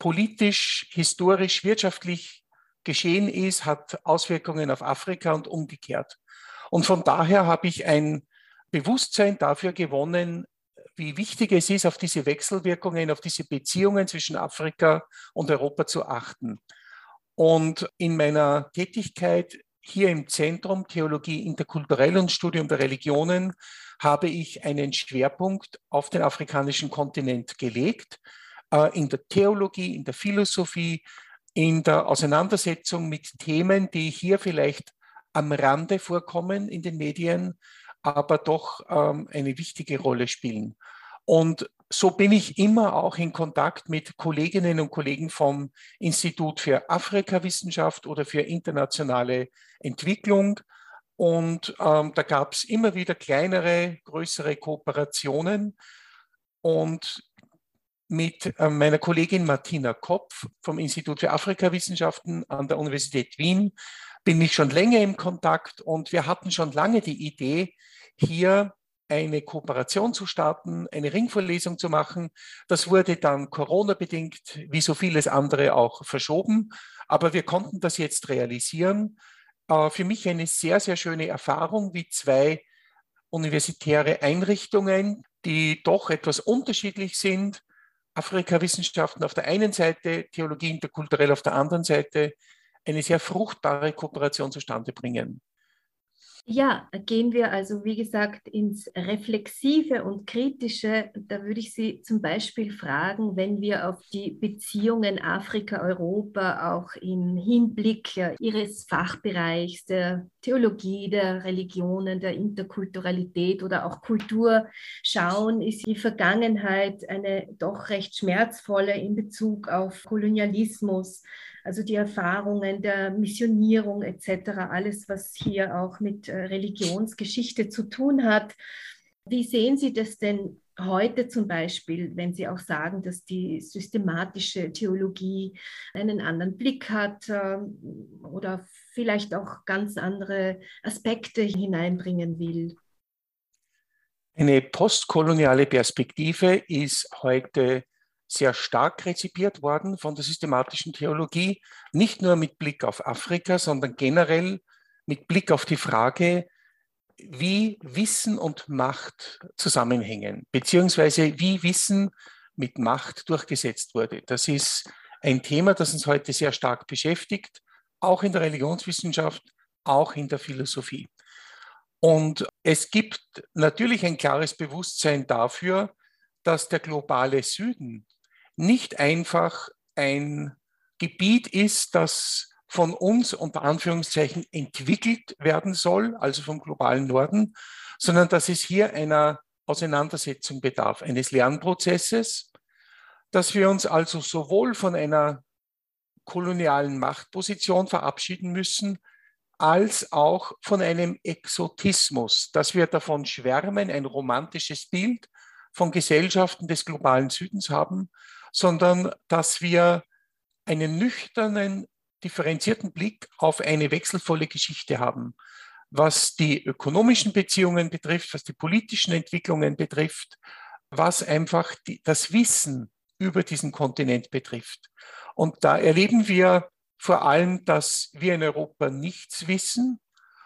politisch, historisch, wirtschaftlich geschehen ist, hat Auswirkungen auf Afrika und umgekehrt. Und von daher habe ich ein Bewusstsein dafür gewonnen, wie wichtig es ist, auf diese Wechselwirkungen, auf diese Beziehungen zwischen Afrika und Europa zu achten. Und in meiner Tätigkeit hier im Zentrum Theologie interkulturell und Studium der Religionen habe ich einen Schwerpunkt auf den afrikanischen Kontinent gelegt äh, in der Theologie, in der Philosophie, in der Auseinandersetzung mit Themen, die hier vielleicht am Rande vorkommen in den Medien, aber doch ähm, eine wichtige Rolle spielen. Und so bin ich immer auch in Kontakt mit Kolleginnen und Kollegen vom Institut für Afrikawissenschaft oder für internationale Entwicklung. Und ähm, da gab es immer wieder kleinere, größere Kooperationen. Und mit äh, meiner Kollegin Martina Kopf vom Institut für Afrikawissenschaften an der Universität Wien bin ich schon länger im Kontakt und wir hatten schon lange die Idee, hier eine Kooperation zu starten, eine Ringvorlesung zu machen. Das wurde dann Corona-bedingt, wie so vieles andere, auch verschoben. Aber wir konnten das jetzt realisieren. Äh, für mich eine sehr, sehr schöne Erfahrung, wie zwei universitäre Einrichtungen, die doch etwas unterschiedlich sind, Afrika-Wissenschaften auf der einen Seite, Theologie interkulturell auf der anderen Seite, eine sehr fruchtbare Kooperation zustande bringen. Ja, gehen wir also, wie gesagt, ins Reflexive und Kritische. Da würde ich Sie zum Beispiel fragen, wenn wir auf die Beziehungen Afrika-Europa auch im Hinblick Ihres Fachbereichs der Theologie, der Religionen, der Interkulturalität oder auch Kultur schauen, ist die Vergangenheit eine doch recht schmerzvolle in Bezug auf Kolonialismus also die Erfahrungen der Missionierung etc., alles, was hier auch mit Religionsgeschichte zu tun hat. Wie sehen Sie das denn heute zum Beispiel, wenn Sie auch sagen, dass die systematische Theologie einen anderen Blick hat ähm, oder vielleicht auch ganz andere Aspekte hineinbringen will? Eine postkoloniale Perspektive ist heute sehr stark rezipiert worden von der systematischen Theologie, nicht nur mit Blick auf Afrika, sondern generell mit Blick auf die Frage, wie Wissen und Macht zusammenhängen, beziehungsweise wie Wissen mit Macht durchgesetzt wurde. Das ist ein Thema, das uns heute sehr stark beschäftigt, auch in der Religionswissenschaft, auch in der Philosophie. Und es gibt natürlich ein klares Bewusstsein dafür, dass der globale Süden nicht einfach ein Gebiet ist, das von uns unter Anführungszeichen entwickelt werden soll, also vom globalen Norden, sondern dass es hier einer Auseinandersetzung bedarf, eines Lernprozesses, dass wir uns also sowohl von einer kolonialen Machtposition verabschieden müssen, als auch von einem Exotismus, dass wir davon schwärmen, ein romantisches Bild von Gesellschaften des globalen Südens haben, sondern dass wir einen nüchternen, differenzierten Blick auf eine wechselvolle Geschichte haben, was die ökonomischen Beziehungen betrifft, was die politischen Entwicklungen betrifft, was einfach die, das Wissen über diesen Kontinent betrifft. Und da erleben wir vor allem, dass wir in Europa nichts wissen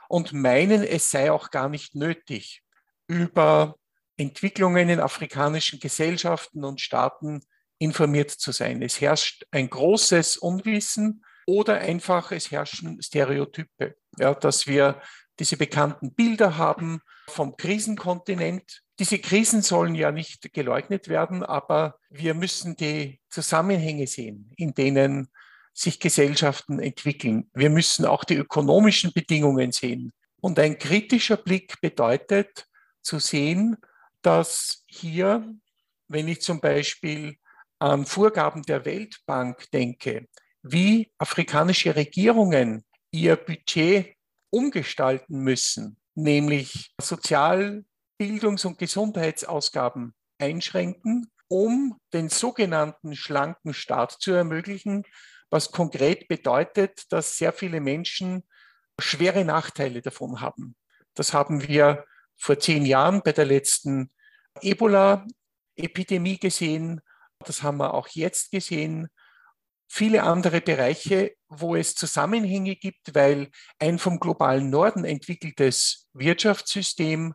und meinen, es sei auch gar nicht nötig, über Entwicklungen in afrikanischen Gesellschaften und Staaten informiert zu sein. Es herrscht ein großes Unwissen oder einfach es herrschen Stereotype, ja, dass wir diese bekannten Bilder haben vom Krisenkontinent. Diese Krisen sollen ja nicht geleugnet werden, aber wir müssen die Zusammenhänge sehen, in denen sich Gesellschaften entwickeln. Wir müssen auch die ökonomischen Bedingungen sehen. Und ein kritischer Blick bedeutet zu sehen, dass hier, wenn ich zum Beispiel an Vorgaben der Weltbank denke, wie afrikanische Regierungen ihr Budget umgestalten müssen, nämlich Sozial-, Bildungs- und Gesundheitsausgaben einschränken, um den sogenannten schlanken Staat zu ermöglichen, was konkret bedeutet, dass sehr viele Menschen schwere Nachteile davon haben. Das haben wir vor zehn Jahren bei der letzten Ebola-Epidemie gesehen, das haben wir auch jetzt gesehen, viele andere Bereiche, wo es Zusammenhänge gibt, weil ein vom globalen Norden entwickeltes Wirtschaftssystem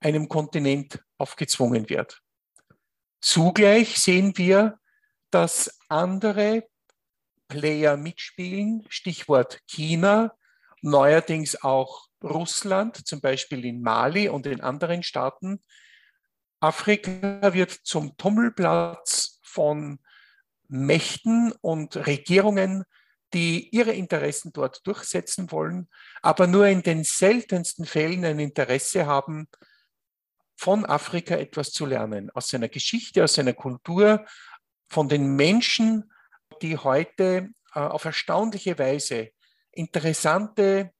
einem Kontinent aufgezwungen wird. Zugleich sehen wir, dass andere Player mitspielen, Stichwort China, neuerdings auch Russland, zum Beispiel in Mali und in anderen Staaten. Afrika wird zum Tummelplatz von Mächten und Regierungen, die ihre Interessen dort durchsetzen wollen, aber nur in den seltensten Fällen ein Interesse haben, von Afrika etwas zu lernen, aus seiner Geschichte, aus seiner Kultur, von den Menschen, die heute äh, auf erstaunliche Weise interessante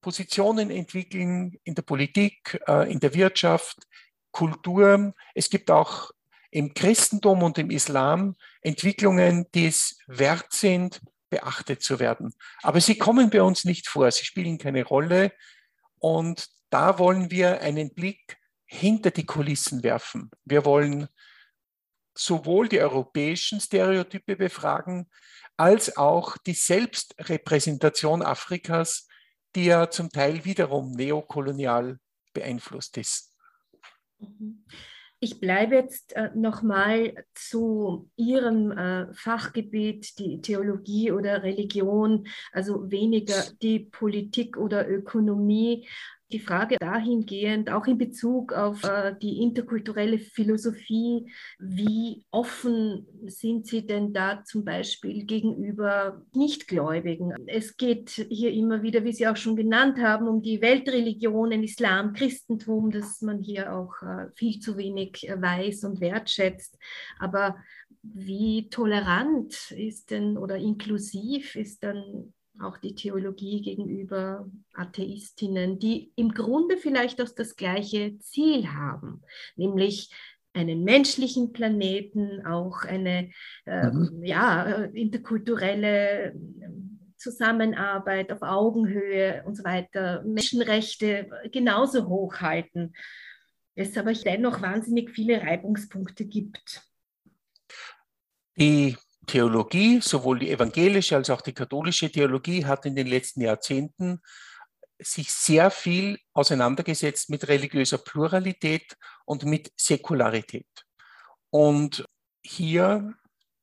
Positionen entwickeln in der Politik, äh, in der Wirtschaft, Kultur. Es gibt auch im Christentum und im Islam Entwicklungen, die es wert sind, beachtet zu werden. Aber sie kommen bei uns nicht vor, sie spielen keine Rolle. Und da wollen wir einen Blick hinter die Kulissen werfen. Wir wollen sowohl die europäischen Stereotype befragen, als auch die Selbstrepräsentation Afrikas, die ja zum Teil wiederum neokolonial beeinflusst ist. Mhm. Ich bleibe jetzt äh, nochmal zu Ihrem äh, Fachgebiet, die Theologie oder Religion, also weniger die Politik oder Ökonomie. Die Frage dahingehend, auch in Bezug auf äh, die interkulturelle Philosophie, wie offen sind Sie denn da zum Beispiel gegenüber Nichtgläubigen? Es geht hier immer wieder, wie Sie auch schon genannt haben, um die Weltreligionen, Islam, Christentum, dass man hier auch äh, viel zu wenig weiß und wertschätzt. Aber wie tolerant ist denn oder inklusiv ist dann auch die Theologie gegenüber Atheistinnen, die im Grunde vielleicht auch das gleiche Ziel haben, nämlich einen menschlichen Planeten, auch eine äh, mhm. ja, äh, interkulturelle Zusammenarbeit auf Augenhöhe und so weiter, Menschenrechte genauso hochhalten. Es aber dennoch wahnsinnig viele Reibungspunkte gibt. Die Theologie, sowohl die evangelische als auch die katholische Theologie, hat in den letzten Jahrzehnten sich sehr viel auseinandergesetzt mit religiöser Pluralität und mit Säkularität. Und hier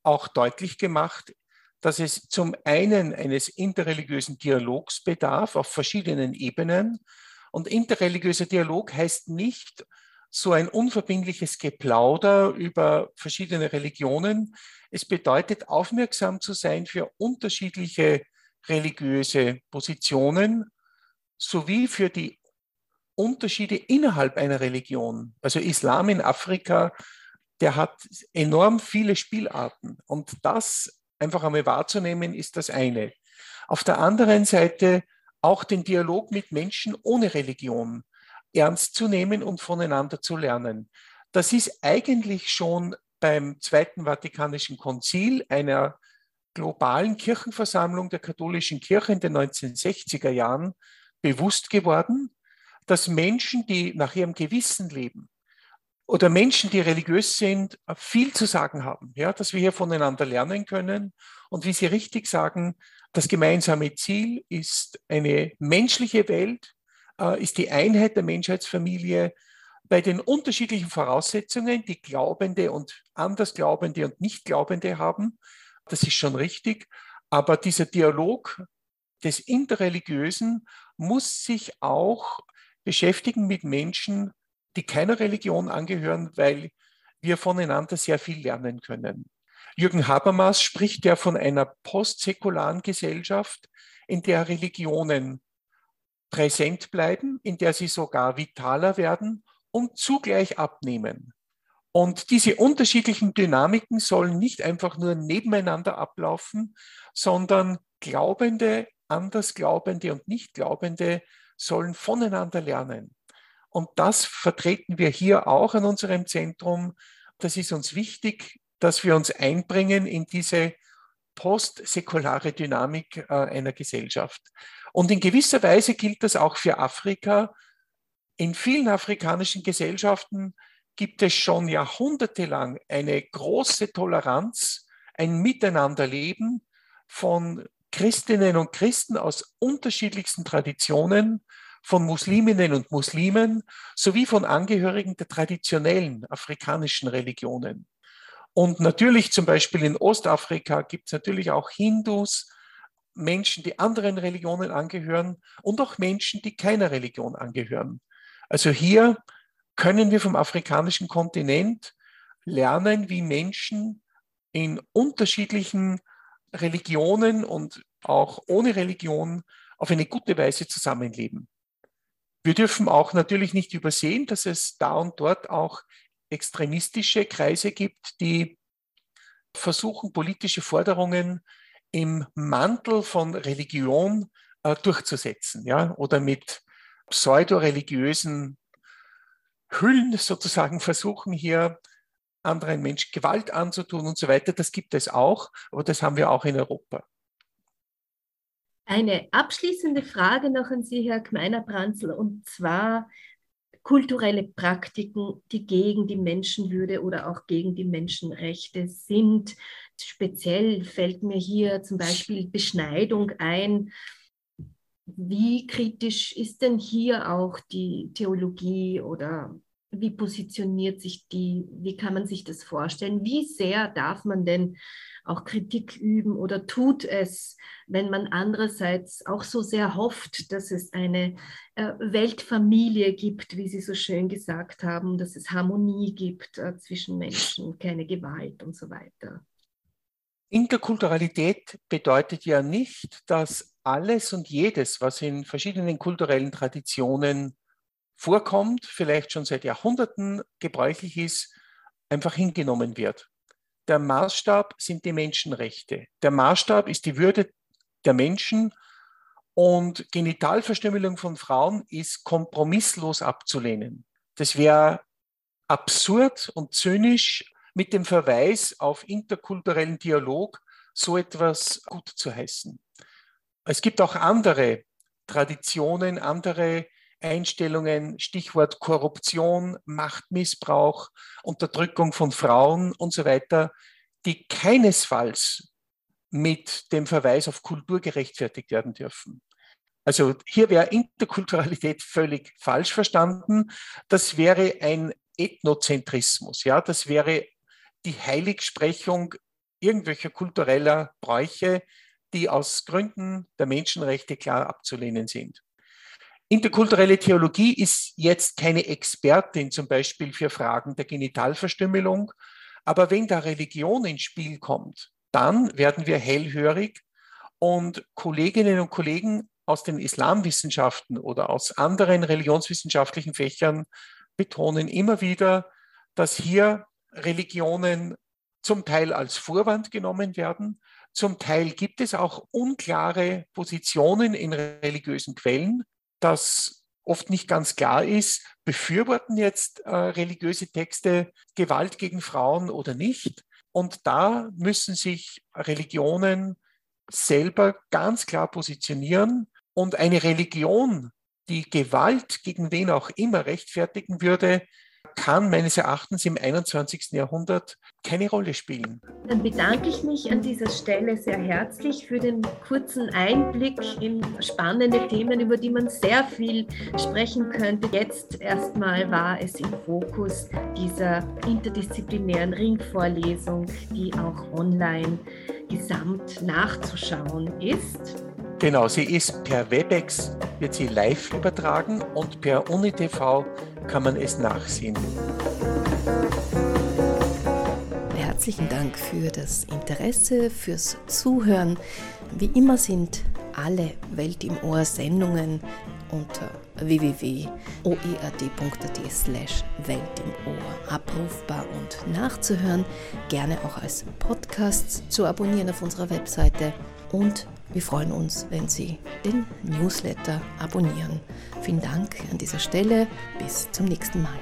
auch deutlich gemacht, dass es zum einen eines interreligiösen Dialogs bedarf auf verschiedenen Ebenen. Und interreligiöser Dialog heißt nicht so ein unverbindliches Geplauder über verschiedene Religionen. Es bedeutet, aufmerksam zu sein für unterschiedliche religiöse Positionen sowie für die Unterschiede innerhalb einer Religion. Also Islam in Afrika, der hat enorm viele Spielarten. Und das einfach einmal wahrzunehmen, ist das eine. Auf der anderen Seite auch den Dialog mit Menschen ohne Religion ernst zu nehmen und voneinander zu lernen. Das ist eigentlich schon beim Zweiten Vatikanischen Konzil, einer globalen Kirchenversammlung der katholischen Kirche in den 1960er Jahren, bewusst geworden, dass Menschen, die nach ihrem Gewissen leben oder Menschen, die religiös sind, viel zu sagen haben, ja, dass wir hier voneinander lernen können. Und wie Sie richtig sagen, das gemeinsame Ziel ist eine menschliche Welt, äh, ist die Einheit der Menschheitsfamilie bei den unterschiedlichen Voraussetzungen, die Glaubende und Andersglaubende und Nichtglaubende haben. Das ist schon richtig. Aber dieser Dialog des Interreligiösen muss sich auch beschäftigen mit Menschen, die keiner Religion angehören, weil wir voneinander sehr viel lernen können. Jürgen Habermas spricht ja von einer postsäkularen Gesellschaft, in der Religionen präsent bleiben, in der sie sogar vitaler werden und zugleich abnehmen. Und diese unterschiedlichen Dynamiken sollen nicht einfach nur nebeneinander ablaufen, sondern Glaubende, Andersglaubende und Nichtglaubende sollen voneinander lernen. Und das vertreten wir hier auch an unserem Zentrum. Das ist uns wichtig, dass wir uns einbringen in diese postsäkulare Dynamik äh, einer Gesellschaft. Und in gewisser Weise gilt das auch für Afrika. In vielen afrikanischen Gesellschaften gibt es schon jahrhundertelang eine große Toleranz, ein Miteinanderleben von Christinnen und Christen aus unterschiedlichsten Traditionen, von Musliminnen und Muslimen sowie von Angehörigen der traditionellen afrikanischen Religionen. Und natürlich zum Beispiel in Ostafrika gibt es natürlich auch Hindus, Menschen, die anderen Religionen angehören und auch Menschen, die keiner Religion angehören. Also hier können wir vom afrikanischen Kontinent lernen, wie Menschen in unterschiedlichen Religionen und auch ohne Religion auf eine gute Weise zusammenleben. Wir dürfen auch natürlich nicht übersehen, dass es da und dort auch extremistische Kreise gibt, die versuchen, politische Forderungen im Mantel von Religion äh, durchzusetzen, ja, oder mit pseudo-religiösen Hüllen sozusagen versuchen hier anderen Menschen Gewalt anzutun und so weiter. Das gibt es auch, aber das haben wir auch in Europa. Eine abschließende Frage noch an Sie, Herr Gmeiner-Branzl, und zwar kulturelle Praktiken, die gegen die Menschenwürde oder auch gegen die Menschenrechte sind. Speziell fällt mir hier zum Beispiel Beschneidung ein. Wie kritisch ist denn hier auch die Theologie oder wie positioniert sich die? Wie kann man sich das vorstellen? Wie sehr darf man denn auch Kritik üben oder tut es, wenn man andererseits auch so sehr hofft, dass es eine äh, Weltfamilie gibt, wie Sie so schön gesagt haben, dass es Harmonie gibt äh, zwischen Menschen, keine Gewalt und so weiter. Interkulturalität bedeutet ja nicht, dass alles und jedes, was in verschiedenen kulturellen Traditionen vorkommt, vielleicht schon seit Jahrhunderten gebräuchlich ist, einfach hingenommen wird. Der Maßstab sind die Menschenrechte. Der Maßstab ist die Würde der Menschen und Genitalverstümmelung von Frauen ist kompromisslos abzulehnen. Das wäre absurd und zynisch, mit dem Verweis auf interkulturellen Dialog so etwas gut zu heißen. Es gibt auch andere Traditionen, andere Einstellungen, Stichwort Korruption, Machtmissbrauch, Unterdrückung von Frauen und so weiter, die keinesfalls mit dem Verweis auf Kultur gerechtfertigt werden dürfen. Also hier wäre Interkulturalität völlig falsch verstanden. Das wäre ein Ethnozentrismus. Ja, das wäre die Heiligsprechung irgendwelcher kultureller Bräuche, die aus Gründen der Menschenrechte klar abzulehnen sind. Interkulturelle Theologie ist jetzt keine Expertin zum Beispiel für Fragen der Genitalverstümmelung, aber wenn da Religion ins Spiel kommt, dann werden wir hellhörig und Kolleginnen und Kollegen aus den Islamwissenschaften oder aus anderen religionswissenschaftlichen Fächern betonen immer wieder, dass hier Religionen zum Teil als Vorwand genommen werden. Zum Teil gibt es auch unklare Positionen in religiösen Quellen dass oft nicht ganz klar ist, befürworten jetzt äh, religiöse Texte Gewalt gegen Frauen oder nicht. Und da müssen sich Religionen selber ganz klar positionieren. Und eine Religion, die Gewalt gegen wen auch immer rechtfertigen würde, kann meines Erachtens im 21. Jahrhundert keine Rolle spielen. Dann bedanke ich mich an dieser Stelle sehr herzlich für den kurzen Einblick in spannende Themen, über die man sehr viel sprechen könnte. Jetzt erstmal war es im Fokus dieser interdisziplinären Ringvorlesung, die auch online gesamt nachzuschauen ist. Genau, sie ist per Webex, wird sie live übertragen und per UniTV kann man es nachsehen. Herzlichen Dank für das Interesse, fürs Zuhören. Wie immer sind alle Welt im Ohr Sendungen unter www.oead.at slash Welt im Ohr abrufbar und nachzuhören, gerne auch als Podcasts zu abonnieren auf unserer Webseite und wir freuen uns, wenn Sie den Newsletter abonnieren. Vielen Dank an dieser Stelle. Bis zum nächsten Mal.